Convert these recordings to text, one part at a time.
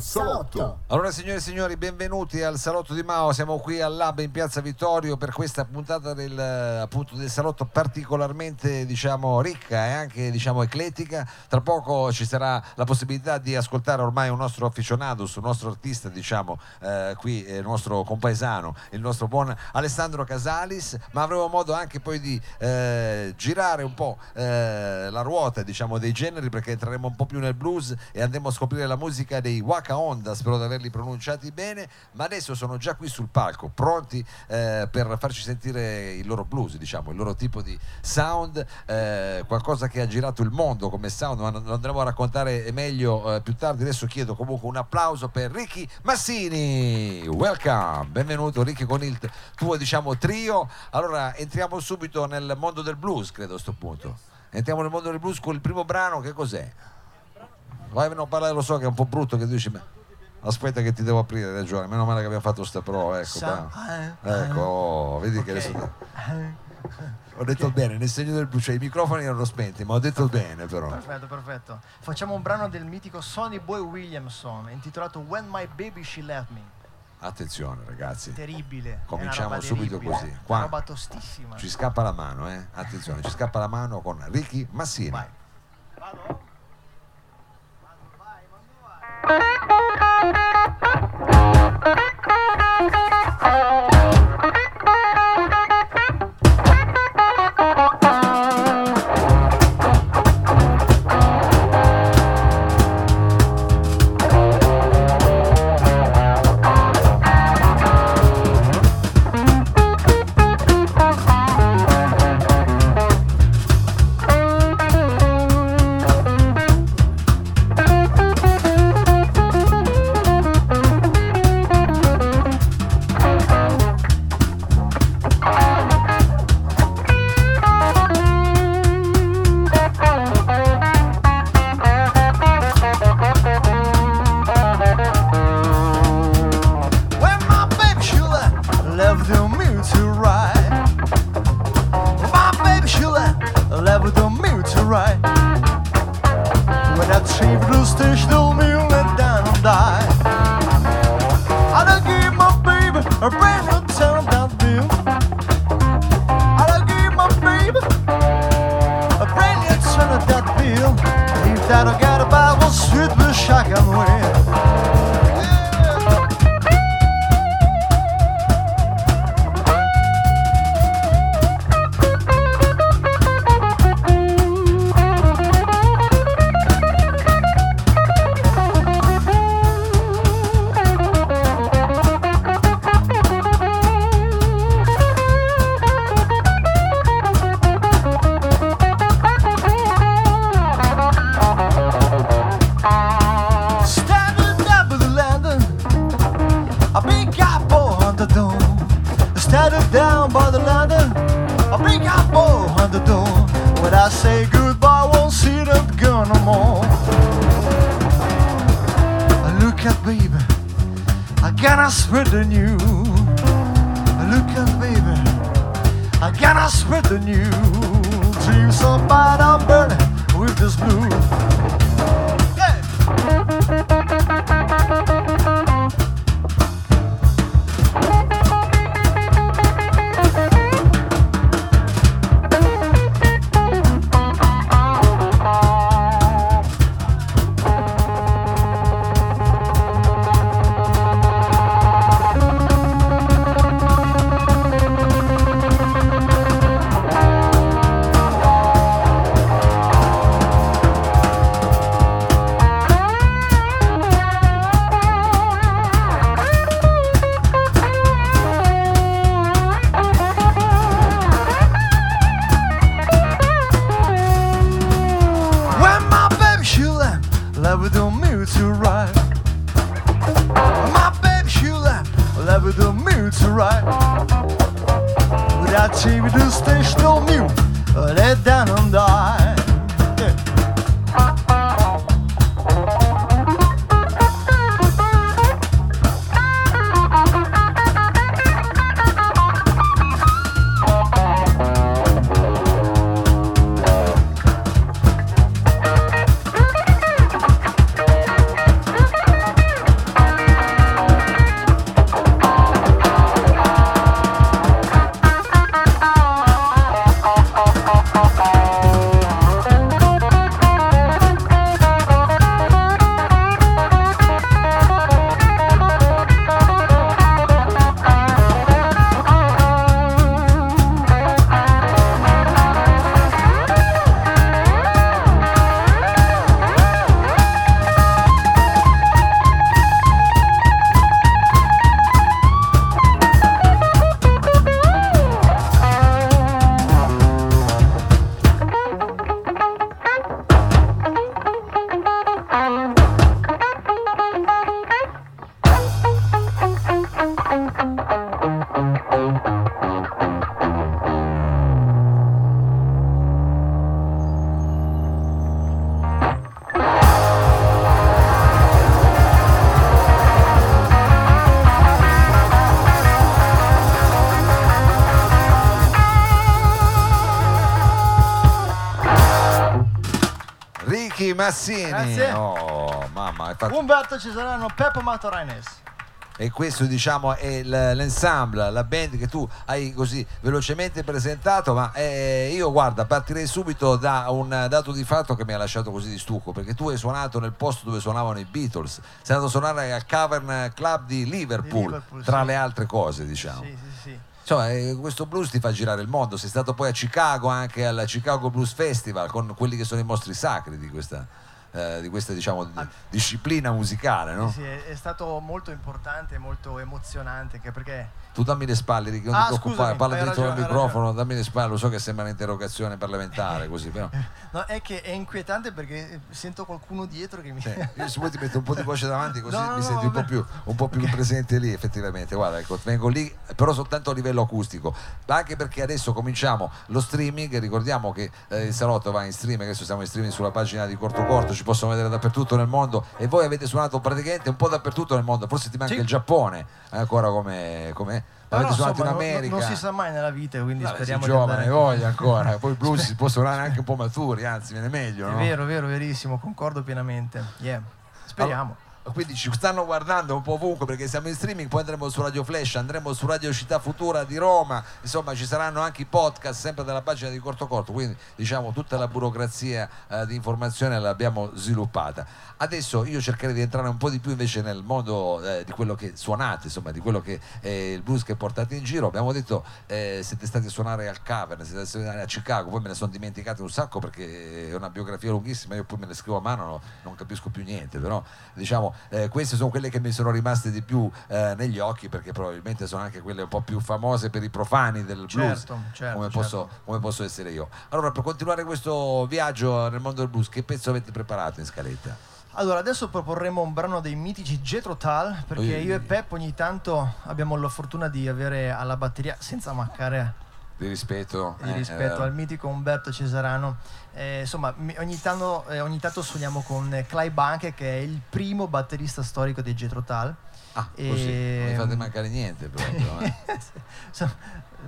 salotto. Allora signore e signori, benvenuti al salotto di Mao. Siamo qui al Lab in Piazza Vittorio per questa puntata del, appunto, del salotto particolarmente diciamo, ricca e anche diciamo, eclettica. Tra poco ci sarà la possibilità di ascoltare ormai un nostro aficionados, un nostro artista, diciamo, eh, qui il nostro compaesano, il nostro buon Alessandro Casalis, ma avremo modo anche poi di eh, girare un po' eh, la ruota diciamo, dei generi perché entreremo un po' più nel blues e andremo a scoprire la musica dei Waka Honda, spero di averli pronunciati bene, ma adesso sono già qui sul palco, pronti eh, per farci sentire il loro blues, diciamo, il loro tipo di sound, eh, qualcosa che ha girato il mondo come sound, ma lo andremo a raccontare meglio eh, più tardi. Adesso chiedo comunque un applauso per Ricky Massini. Welcome, benvenuto Ricky con il tuo diciamo trio. Allora entriamo subito nel mondo del blues, credo a questo punto. Entriamo nel mondo del blues con il primo brano, che cos'è? Vai, non parlare, lo so che è un po' brutto che dici, ma aspetta che ti devo aprire, ragione, meno male che abbiamo fatto sta pro, ecco, Sa- dai. ecco, oh, vedi che adesso... Ho detto bene, nel segno del blues, cioè i microfoni erano spenti, ma ho detto bene però. Perfetto, perfetto. Facciamo un brano del mitico Sonny Boy Williamson intitolato When My Baby She Left Me. Attenzione ragazzi, Terribile. Cominciamo una subito terribile. così. Una Qua roba tostissima. ci scappa la mano, eh? Attenzione, ci scappa la mano con Ricky Massini. Vai. When a brand spread the news. Of mine, I'm burning with this blue. Massini. Grazie. Oh, mamma, hai fatto- Umberto Cesarano, Peppo Matoraines. E questo diciamo è l'ensemble, la band che tu hai così velocemente presentato, ma eh, io guarda partirei subito da un dato di fatto che mi ha lasciato così di stucco, perché tu hai suonato nel posto dove suonavano i Beatles, sei andato a suonare al Cavern Club di Liverpool, Di Liverpool, tra sì. le altre cose diciamo. Sì, sì. Insomma, eh, questo blues ti fa girare il mondo, sei stato poi a Chicago anche al Chicago Blues Festival con quelli che sono i mostri sacri di questa, eh, di questa diciamo, di- disciplina musicale, no? Sì, sì, è, è stato molto importante, molto emozionante, perché Tu dammi le spalle, Ricky, non Ah, ti preoccupare, parla dentro il ragione, hai microfono, dammi le spalle, lo so che sembra un'interrogazione parlamentare così, però. No, è che è inquietante perché sento qualcuno dietro che mi... eh, io se vuoi ti metto un po' di voce davanti così No, no, mi senti un po' più, un po' più presente lì effettivamente, guarda, ecco, vengo lì, però soltanto a livello acustico, ma anche perché adesso cominciamo lo streaming, ricordiamo che eh, il salotto va in streaming, adesso siamo in streaming sulla pagina di Corto Corto, ci possono vedere dappertutto nel mondo. E voi avete suonato praticamente un po' dappertutto nel mondo, forse ti manca Sì. il Giappone, ancora come... come avete suonato in America. non, si sa mai nella vita, quindi Vabbè, sei speriamo di giovane, voglia ancora. Poi il blues si può suonare anche un po' maturi, anzi, viene meglio, È no? vero, vero, verissimo, concordo pienamente. Yeah. Speriamo. Quindi ci stanno guardando un po' ovunque perché siamo in streaming, poi andremo su Radio Flash, andremo su Radio Città Futura di Roma, insomma ci saranno anche i podcast sempre dalla pagina di Corto Corto, quindi diciamo tutta la burocrazia eh, di informazione l'abbiamo sviluppata. Adesso io cercherei di entrare un po' di più invece nel mondo eh, di quello che suonate, insomma di quello che è il blues che portate in giro. Abbiamo detto eh, siete stati a suonare al Cavern, siete stati a suonare a Chicago, poi me ne sono dimenticate un sacco perché è una biografia lunghissima, io poi me le scrivo a mano, no- non capisco più niente, però diciamo eh, queste sono quelle che mi sono rimaste di più eh, negli occhi perché probabilmente sono anche quelle un po' più famose per i profani del blues, Certo, certo, come, certo. Posso, come posso essere io. Allora per continuare questo viaggio nel mondo del blues, che pezzo avete preparato in scaletta? Allora, adesso proporremo un brano dei mitici Jethro Tull, perché io e Pep ogni tanto abbiamo la fortuna di avere alla batteria, senza mancare Di rispetto, di eh, rispetto eh, al mitico Umberto Cesarano. Eh, insomma, ogni tanto, eh, ogni tanto suoniamo con Clay Banke, che è il primo batterista storico dei Jethro Tull. Ah, così, non mi fate mancare niente proprio. Insomma,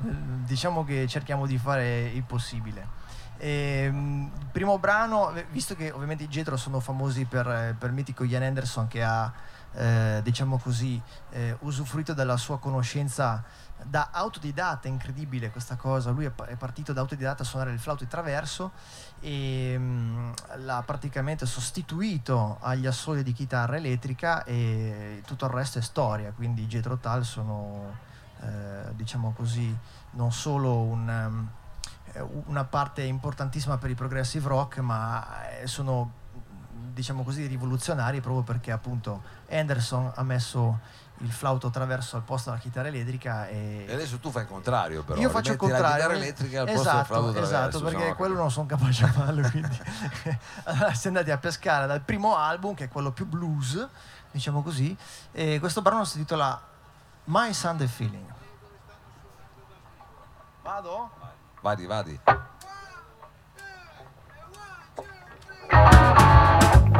diciamo che cerchiamo di fare il possibile. Ehm, il primo brano, visto che ovviamente i Jetro sono famosi per, eh, per il mitico Ian Anderson che ha, eh, diciamo così, eh, usufruito della sua conoscenza da autodidatta, incredibile questa cosa, lui è, pa- è partito da autodidatta a suonare il flauto di traverso e mm, l'ha praticamente sostituito agli assoli di chitarra elettrica e tutto il resto è storia, quindi i Jethro Tull sono, eh, diciamo così, non solo un, um, una parte importantissima per il progressive rock, ma eh, sono diciamo così rivoluzionari proprio perché appunto Anderson ha messo il flauto attraverso al posto della chitarra elettrica e, E adesso tu fai il contrario, però. io faccio il rimetti la contrario. chitarra elettrica al posto esatto, del flauto esatto, perché quello non sono capace a farlo. Quindi. allora siamo andati a pescare dal primo album, che è quello più blues, diciamo così, e questo brano si intitola My Sunday Feeling. Vado? Vadi, vadi.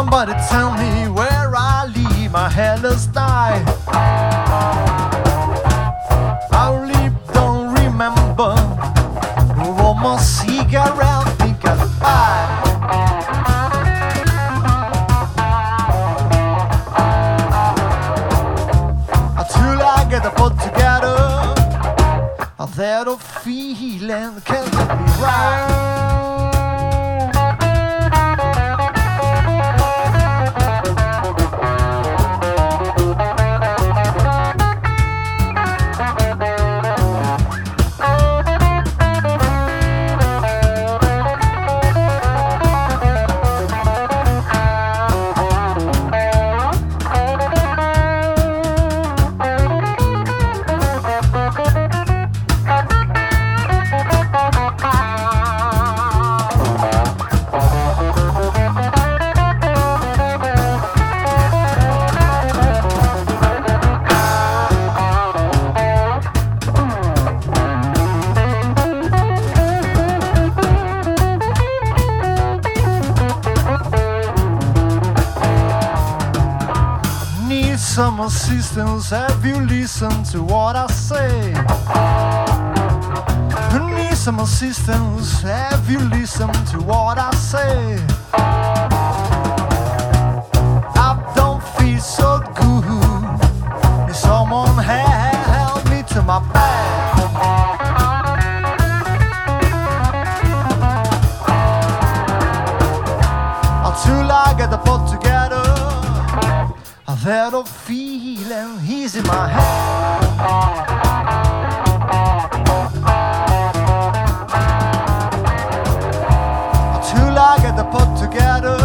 somebody tell me where I leave my hellish night. Assistance, have you listened to what I say? Need some assistance, have you listened to what I say? I don't feel so good. Need someone help me to my. Until I get the put together, Had a feeling he's in my head. Until I get the put together,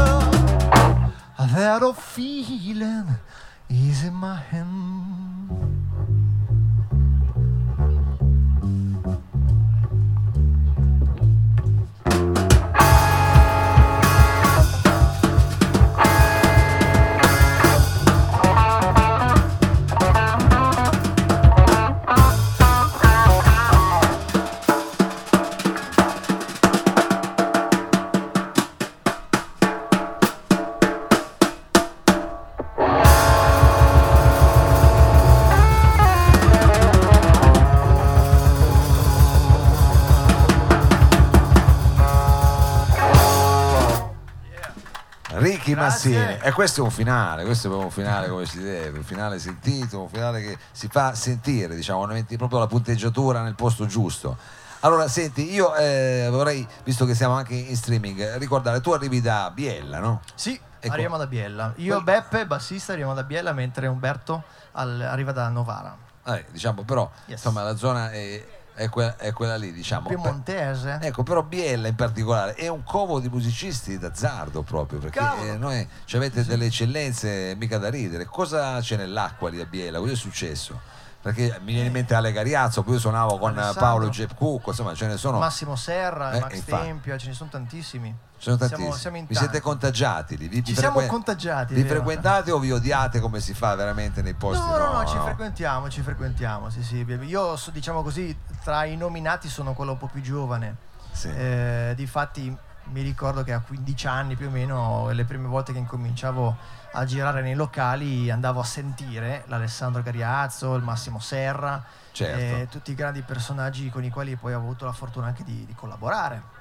Massini e questo è un finale questo è proprio un finale come si deve un finale sentito un finale che si fa sentire diciamo metti proprio la punteggiatura nel posto giusto allora senti io eh, vorrei visto che siamo anche in streaming ricordare tu arrivi da Biella no? Sì, Ecco. arriviamo da Biella. Io, Beppe, bassista, arriviamo da Biella, mentre Umberto al- arriva da Novara. Eh, diciamo però Yes. insomma la zona è, è que- è quella lì diciamo Piemontese. Ecco, però Biella in particolare è un covo di musicisti d'azzardo proprio, perché Cavolo. noi ci avete delle eccellenze mica da ridere. Cosa c'è nell'acqua lì a Biella? Cosa è successo? Perché mi viene in mente Ale Gariazzo, poi io suonavo con eh, Alessandro. Paolo Cook, insomma ce ne sono, Massimo Serra, Eh, Max infatti. Tempio, ce ne sono tantissimi. sono Siamo- tantissimi. siamo in vi siete contagiati lì? Vi, Ci vi siamo frequen- contagiati, Vi frequentate o vi odiate come si fa veramente nei posti? No, no, no, ci frequentiamo, ci frequentiamo, sì, sì. Io, diciamo così, tra i nominati sono quello un po' più giovane. Sì. Eh, difatti mi ricordo che a 15 anni più o meno, le prime volte che incominciavo a girare nei locali, andavo a sentire l'Alessandro Gariazzo, il Massimo Serra, Certo. eh, tutti i grandi personaggi con i quali poi ho avuto la fortuna anche di, di collaborare.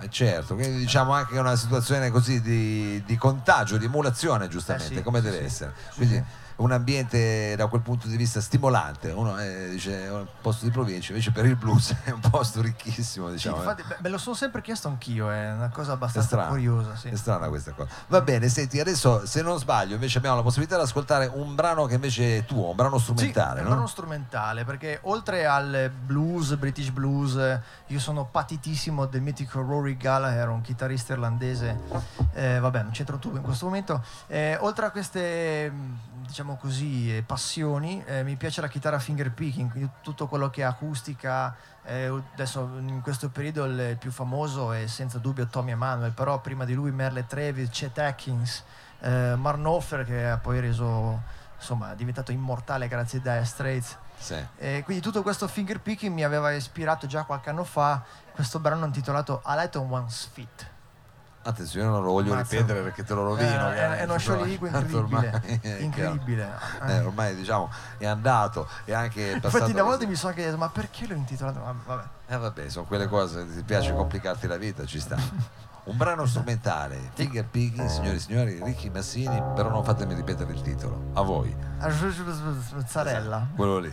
Eh, certo, quindi diciamo anche una situazione così di, di contagio, di emulazione giustamente, Eh sì, come sì, deve sì. essere. Quindi. Un ambiente da quel punto di vista stimolante, uno eh, dice è un posto di provincia, invece per il blues è un posto ricchissimo, Sì, diciamo. eh. infatti, beh, me lo sono sempre chiesto anch'io, è una cosa È abbastanza strano, curiosa. Sì. è strana questa cosa. Va bene, senti, adesso se non sbaglio invece abbiamo la possibilità di ascoltare un brano che invece è tuo, un brano strumentale, Sì, è no? un brano strumentale perché oltre al blues, British blues, eh, io sono patitissimo del mitico Rory Gallagher, un chitarrista irlandese, eh, vabbè non c'entro tu in questo momento. Eh, oltre a queste, mh, diciamo così, eh, passioni, eh, mi piace la chitarra finger picking, quindi tutto quello che è acustica. eh, adesso in questo periodo il più famoso è senza dubbio Tommy Emanuel, però prima di lui Merle Travis, Chet Atkins, eh, Marn Knopfler che ha poi reso insomma è diventato immortale grazie ai Dire Straits Sì. e quindi tutto questo finger picking mi aveva ispirato già qualche anno fa questo brano intitolato A Light on One's Feet Attenzione, io non lo voglio Ammazza. ripetere perché te lo rovino. Eh, è- è uno scioglimento tanto incredibile, ormai incredibile. chiaro. Eh, ormai diciamo è andato e anche passato infatti una volta così. mi sono anche detto ma perché l'ho intitolato vabbè Eh vabbè, sono quelle cose, ti piace complicarti la vita, ci sta. Un brano strumentale, Finger Picking, signori e signori, Ricky Massini, però non fatemi ripetere il titolo, a voi, mozzarella quello lì.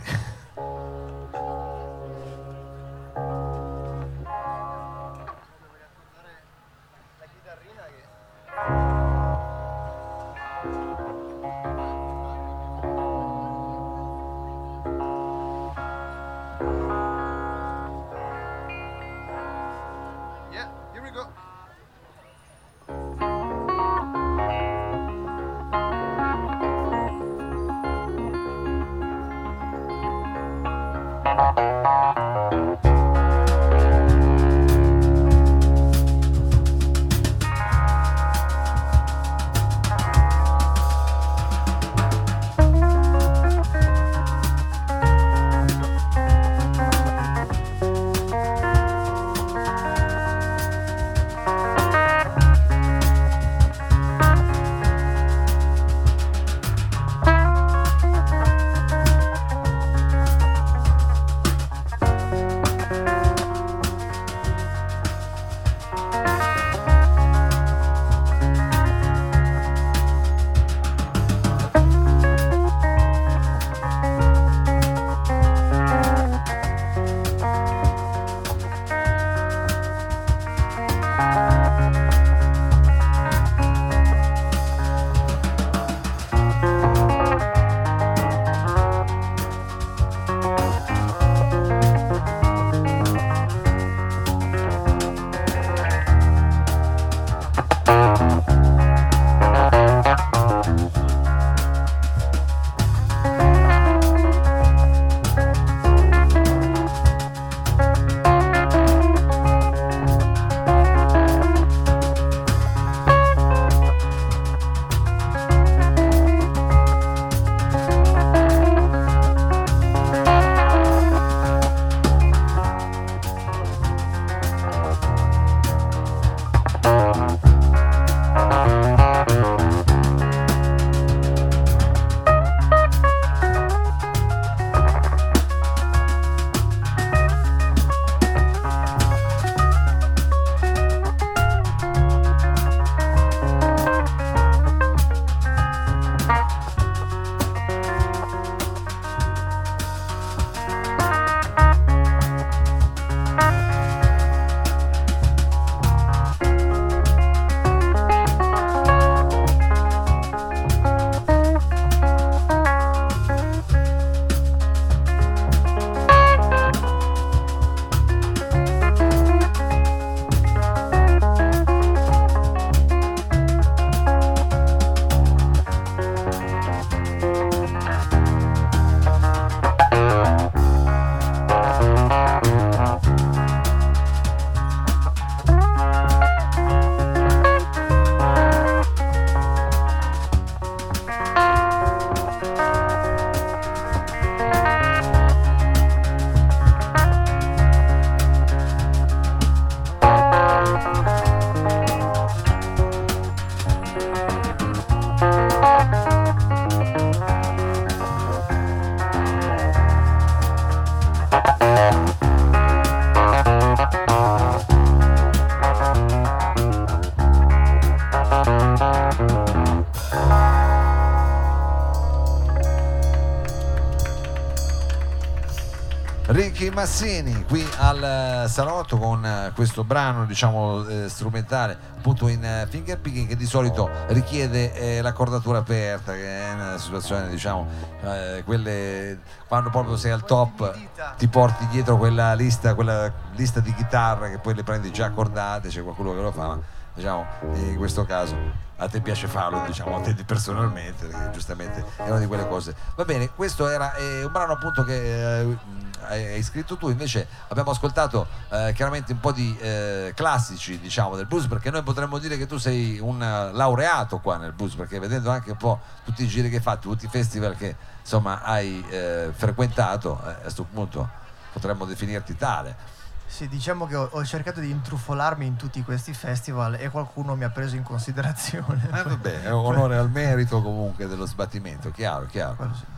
Massini qui al eh, salotto con eh, questo brano diciamo eh, strumentale appunto in eh, finger picking che di solito richiede eh, l'accordatura aperta che è una situazione diciamo eh, quelle quando proprio sei al top ti porti dietro quella lista quella lista di chitarre che poi le prendi già accordate c'è qualcuno che lo fa ma diciamo in questo caso a te piace farlo, diciamo a te personalmente, perché giustamente è una di quelle cose. Va bene, questo era eh, un brano appunto che eh, hai scritto tu, invece abbiamo ascoltato eh, chiaramente un po' di eh, classici diciamo del blues, perché noi potremmo dire che tu sei un laureato qua nel blues, perché vedendo anche un po' tutti i giri che hai fatto, tutti i festival che insomma hai eh, frequentato, eh, a questo punto potremmo definirti tale. Sì, diciamo che ho, ho, cercato di intrufolarmi in tutti questi festival e qualcuno mi ha preso in considerazione. Eh, vabbè, è un onore al merito comunque dello sbattimento, chiaro, chiaro. Quello sì.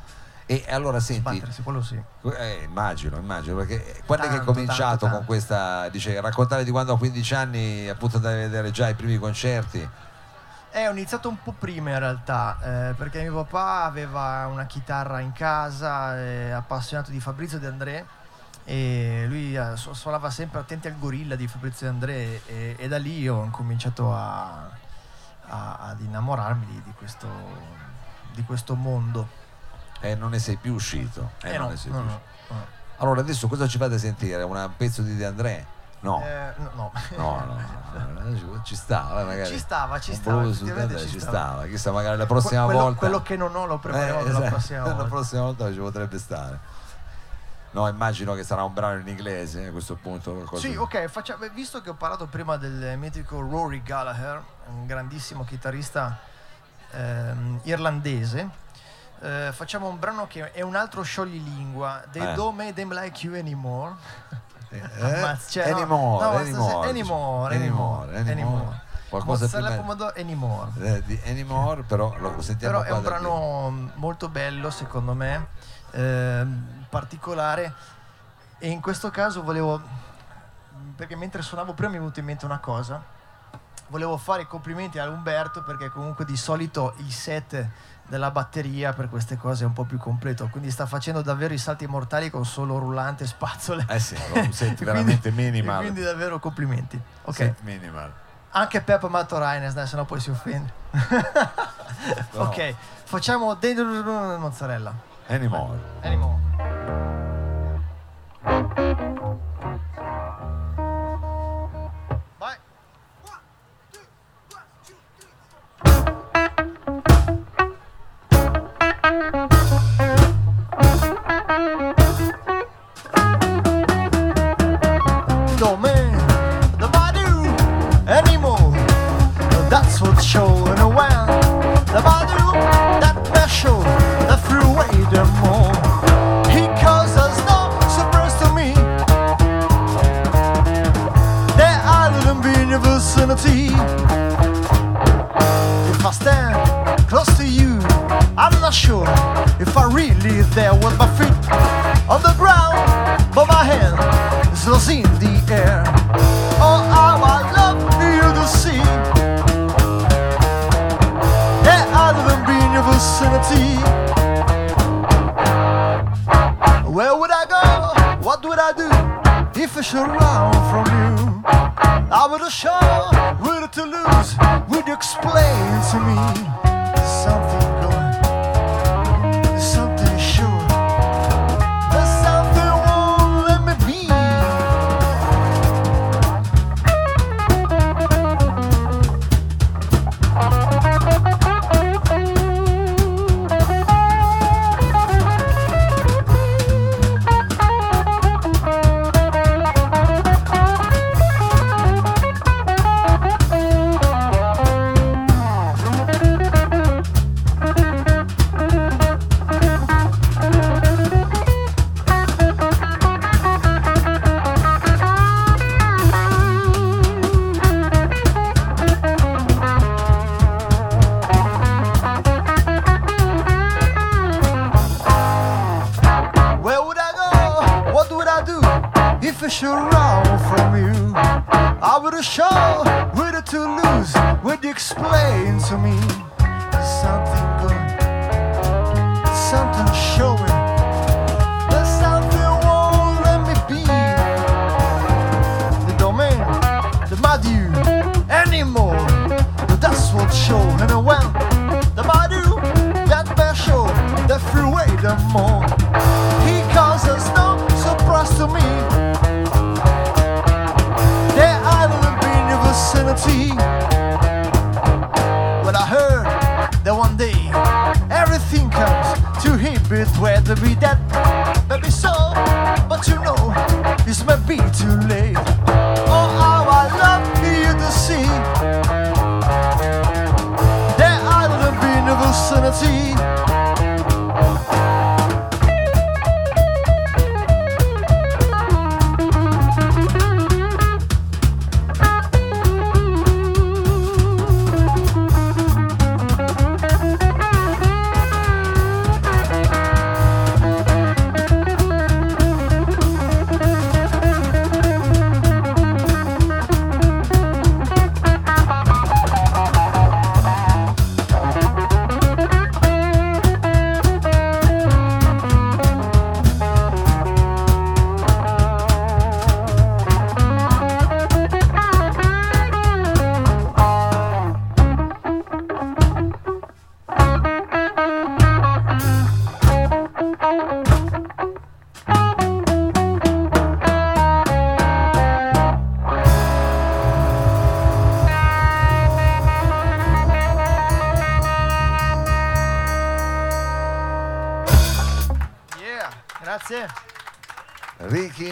E allora senti, sì. Eh, immagino, immagino, perché quando Tanto, è che hai cominciato tanto, tanto. con questa, dice, raccontare di quando a 15 anni appunto andavi a vedere già i primi concerti? Eh, ho iniziato un po' prima in realtà, eh, perché mio papà aveva una chitarra in casa, è appassionato di Fabrizio De André e lui eh, su- suonava sempre attenti al gorilla di Fabrizio De André e, e da lì ho cominciato a, a- ad innamorarmi di, di questo, di questo mondo. E non ne sei più uscito. Eh, Eh, no, più no, uscito. no. Allora adesso cosa ci fate sentire? Un pezzo di De André? No. Eh, no, no. Ci stava, magari. Ci stava, ci stava, ci ci stava. stava. Chissà, magari la prossima quello, volta. quello che non ho lo prepariamo Eh, per la esatto, prossima la volta. prossima volta ci potrebbe stare. No, immagino che sarà un brano in inglese a questo punto. qualcosa Sì, ok, faccia- visto che ho parlato prima del mitico Rory Gallagher, un grandissimo chitarrista ehm, irlandese, eh, facciamo un brano che è un altro scioglilingua, They Eh. Don't Make Them Like You Anymore. Eh, cioè, anymore, no, anymore, anymore, anymore, anymore, anymore. anymore. Qualcosa Mozzarella me- pomodoro anymore. eh, di Anymore, però lo sentiamo Però è un brano molto bello secondo me, ehm, particolare e in questo caso volevo, perché mentre suonavo prima mi è venuta in mente una cosa, volevo fare i complimenti a Umberto perché comunque di solito il set della batteria per queste cose è un po' più completo, quindi sta facendo davvero i salti mortali con solo rullante e spazzole. Eh sì, quindi- veramente e minimal. Quindi davvero complimenti. Ok. Set minimal. Anche Peppa Matorines, dai, sennò poi si offende. No. Ok, facciamo dentro mozzarella. Anymore. Anymore.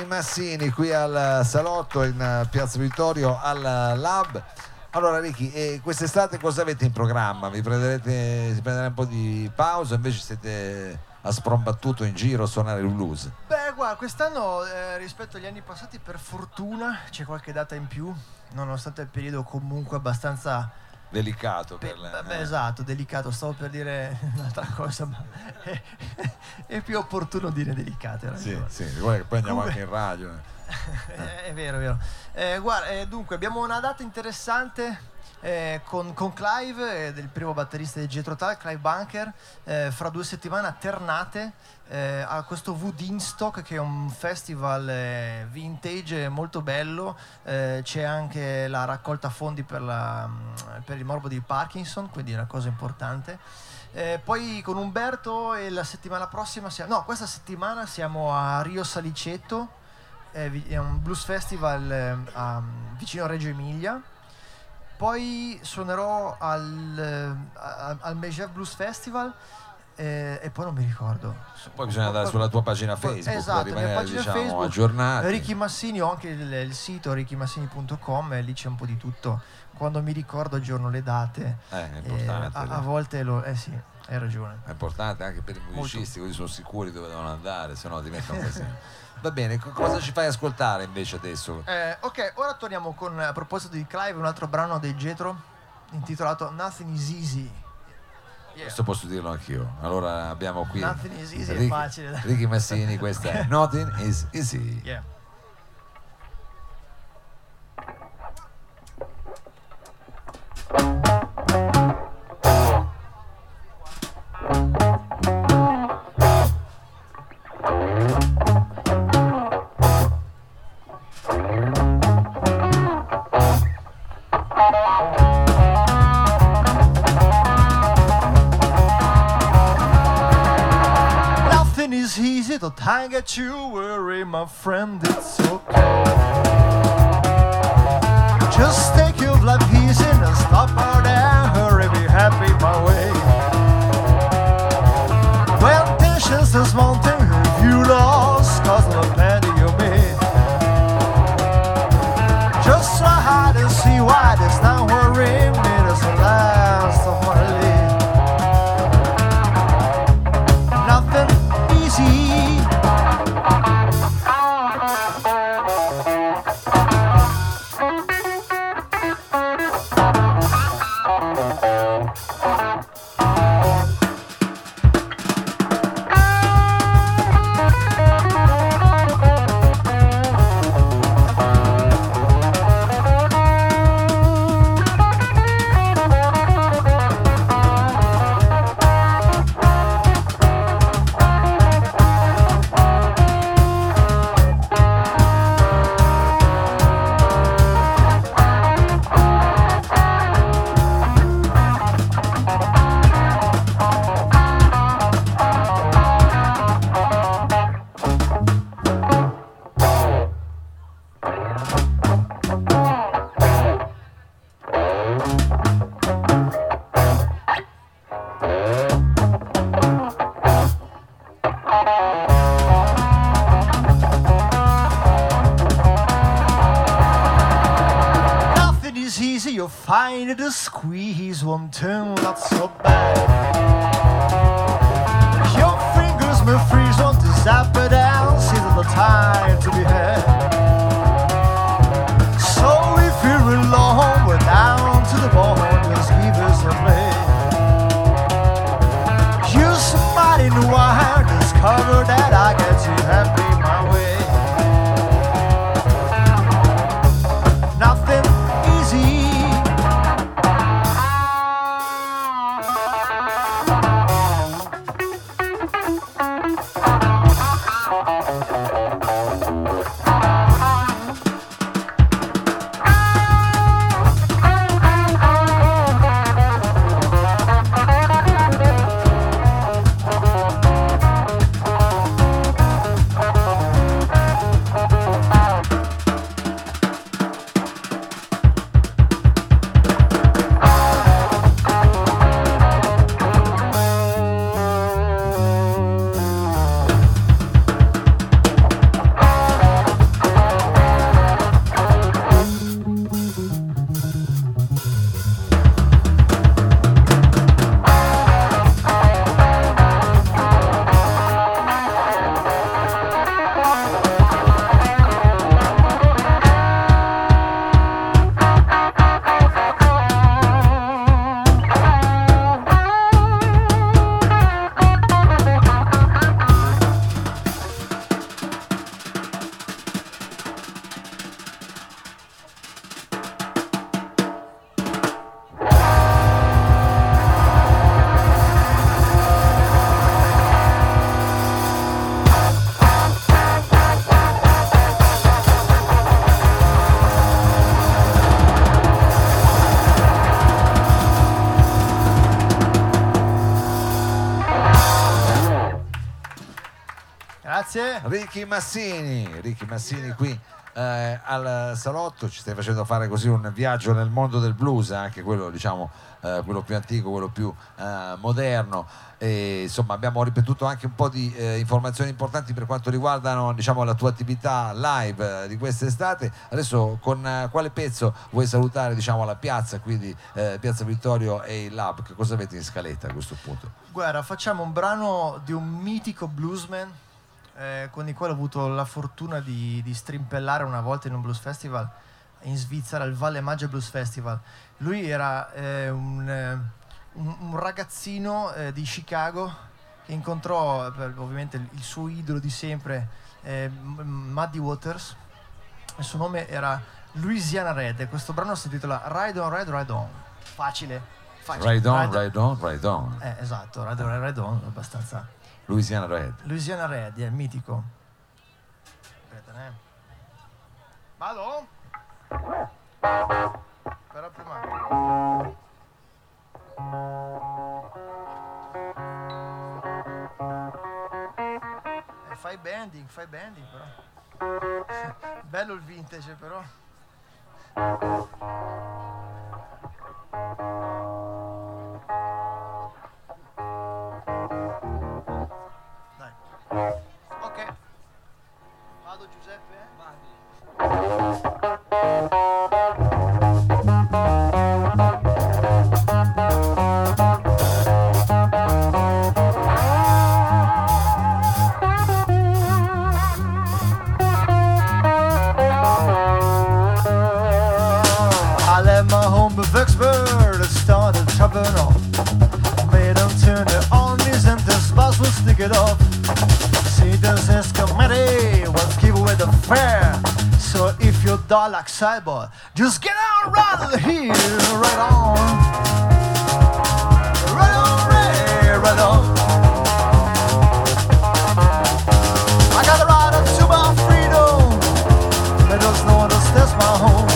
Massini qui al salotto in eh, Piazza Vittorio al Lab. Allora Ricky, eh, quest'estate cosa avete in programma? Vi prenderete, si prenderà un po' di pausa invece siete a sprombattuto in giro a suonare il blues? Beh, guarda, quest'anno eh, rispetto agli anni passati, per fortuna c'è qualche data in più, nonostante il periodo comunque abbastanza. Delicato pe- per le- beh, eh. esatto, delicato. Stavo per dire un'altra cosa, ma è, è più opportuno dire delicate. hai Sì, ragione. sì, guarda che poi andiamo Comunque- anche in radio. eh. È vero, è vero. Eh, guarda, eh, dunque, abbiamo una data interessante eh, con, con Clive, eh, del primo batterista di Jetro Tal, Clive Bunker, eh, fra due settimane a Ternate, eh, a questo Woodstock che è un festival eh, vintage molto bello. Eh, c'è anche la raccolta fondi per, la, mm, per il morbo di Parkinson, quindi è una cosa importante. Eh, poi con Umberto e la settimana prossima, siamo, no, questa settimana siamo a Rio Saliceto, è, vi- è un blues festival eh, a- vicino a Reggio Emilia. Poi suonerò al, eh, al Megève Blues Festival eh, e poi non mi ricordo. Poi bisogna andare sulla tua pagina Facebook esatto, per rimanere pagina diciamo, Facebook, aggiornati. Ricky Massini, ho anche il, il sito rickymassini.com e lì c'è un po' di tutto. Quando mi ricordo aggiorno le date. Eh, eh, a, a volte lo... Eh sì, hai ragione. È importante anche per i musicisti, così sono sicuri dove devono andare, se no diventa un casino. Va bene, co- cosa ci fai ascoltare invece adesso? Eh, ok, ora torniamo con, a proposito di Clive, un altro brano dei Jetro intitolato Nothing is Easy. Questo posso dirlo anch'io. Allora abbiamo qui Nothing is easy, è Ricky, facile, dai. Ricky Massini, questa è Nothing is Easy. Yeah. Nothing is easy, don't hang at you worry, my friend, it's okay. Just take your life easy and stop out there, hurry, be happy my way. When tensions is mounting, mean, it is Grazie. Ricky Massini, Ricky Massini qui eh, al salotto, ci stai facendo fare così un viaggio nel mondo del blues, anche quello diciamo eh, quello più antico, quello più eh, moderno. E, insomma abbiamo ripetuto anche un po' di eh, informazioni importanti per quanto riguardano diciamo, la tua attività live eh, di quest'estate. Adesso con eh, quale pezzo vuoi salutare diciamo, la piazza, quindi eh, Piazza Vittorio e il Lab? Che cosa avete in scaletta a questo punto? Guarda, facciamo un brano di un mitico bluesman eh, con il quale ho avuto la fortuna di, di strimpellare una volta in un blues festival in Svizzera, il Valle Maggia Blues Festival. Lui era eh, un, eh, un- un ragazzino eh, di Chicago che incontrò ovviamente il, suo idolo di sempre, eh, Muddy Waters. Il suo nome era Louisiana Red e questo brano si intitola Ride On, Ride, Ride On. Facile. facile. Ride on, ride on, ride on. Eh, esatto, Ride On, Ride On, abbastanza. Louisiana Red. Louisiana Red, è mitico. Aspetta, eh. Vado? Però prima. Eh, fai bending, fai bending però. Bello il vintage però. Die like cyborg, just get on right here, right on. Right on, right, right on. I got the right up to my freedom. That's my home.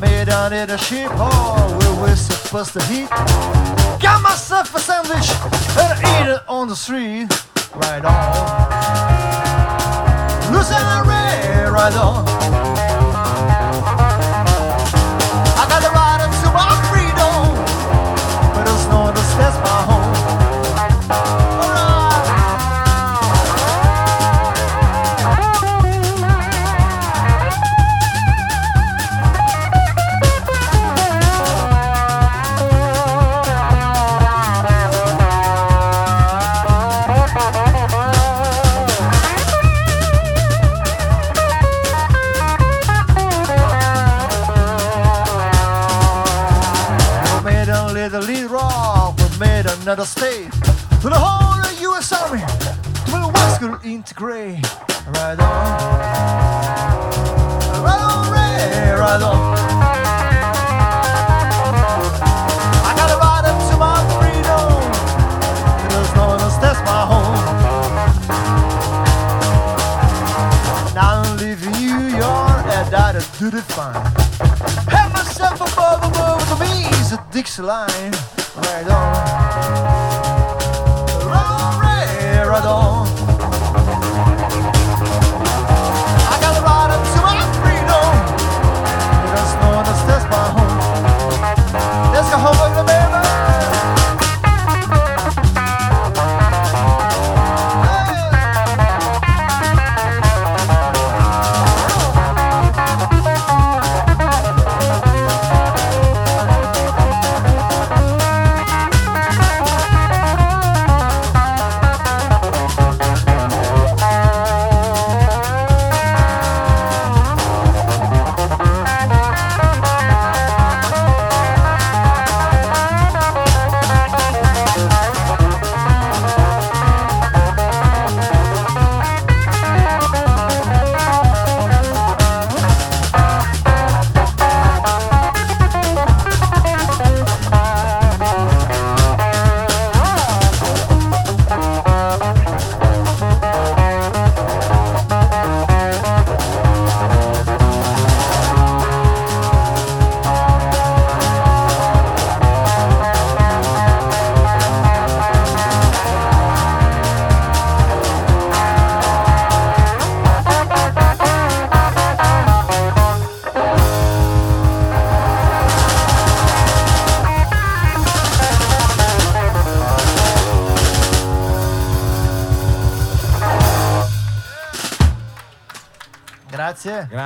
Made out in a sheep hall oh, where we're supposed to eat. Got myself a sandwich and I eat it on the street. Right on. Louisiana Red, another state, to the whole of U.S. Army, to the West could integrate. Right on, right on, right, right on. I gotta ride up to my freedom. There's no one else, that's my home. Now I'm leaving New York and I do the fine. Have myself above above to me is a Dixie line. Radon. Radon. Radon.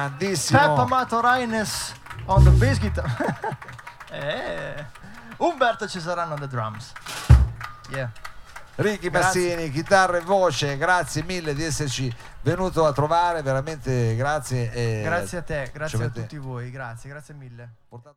Grandissimo. Peppa Mato Reines on the bass guitar. eh. Umberto Cesarano on the drums. Yeah. Ricky. Massini, chitarra e voce, grazie mille di esserci venuto a trovare, veramente grazie. Grazie a te, grazie a tutti voi, grazie, grazie mille. portato-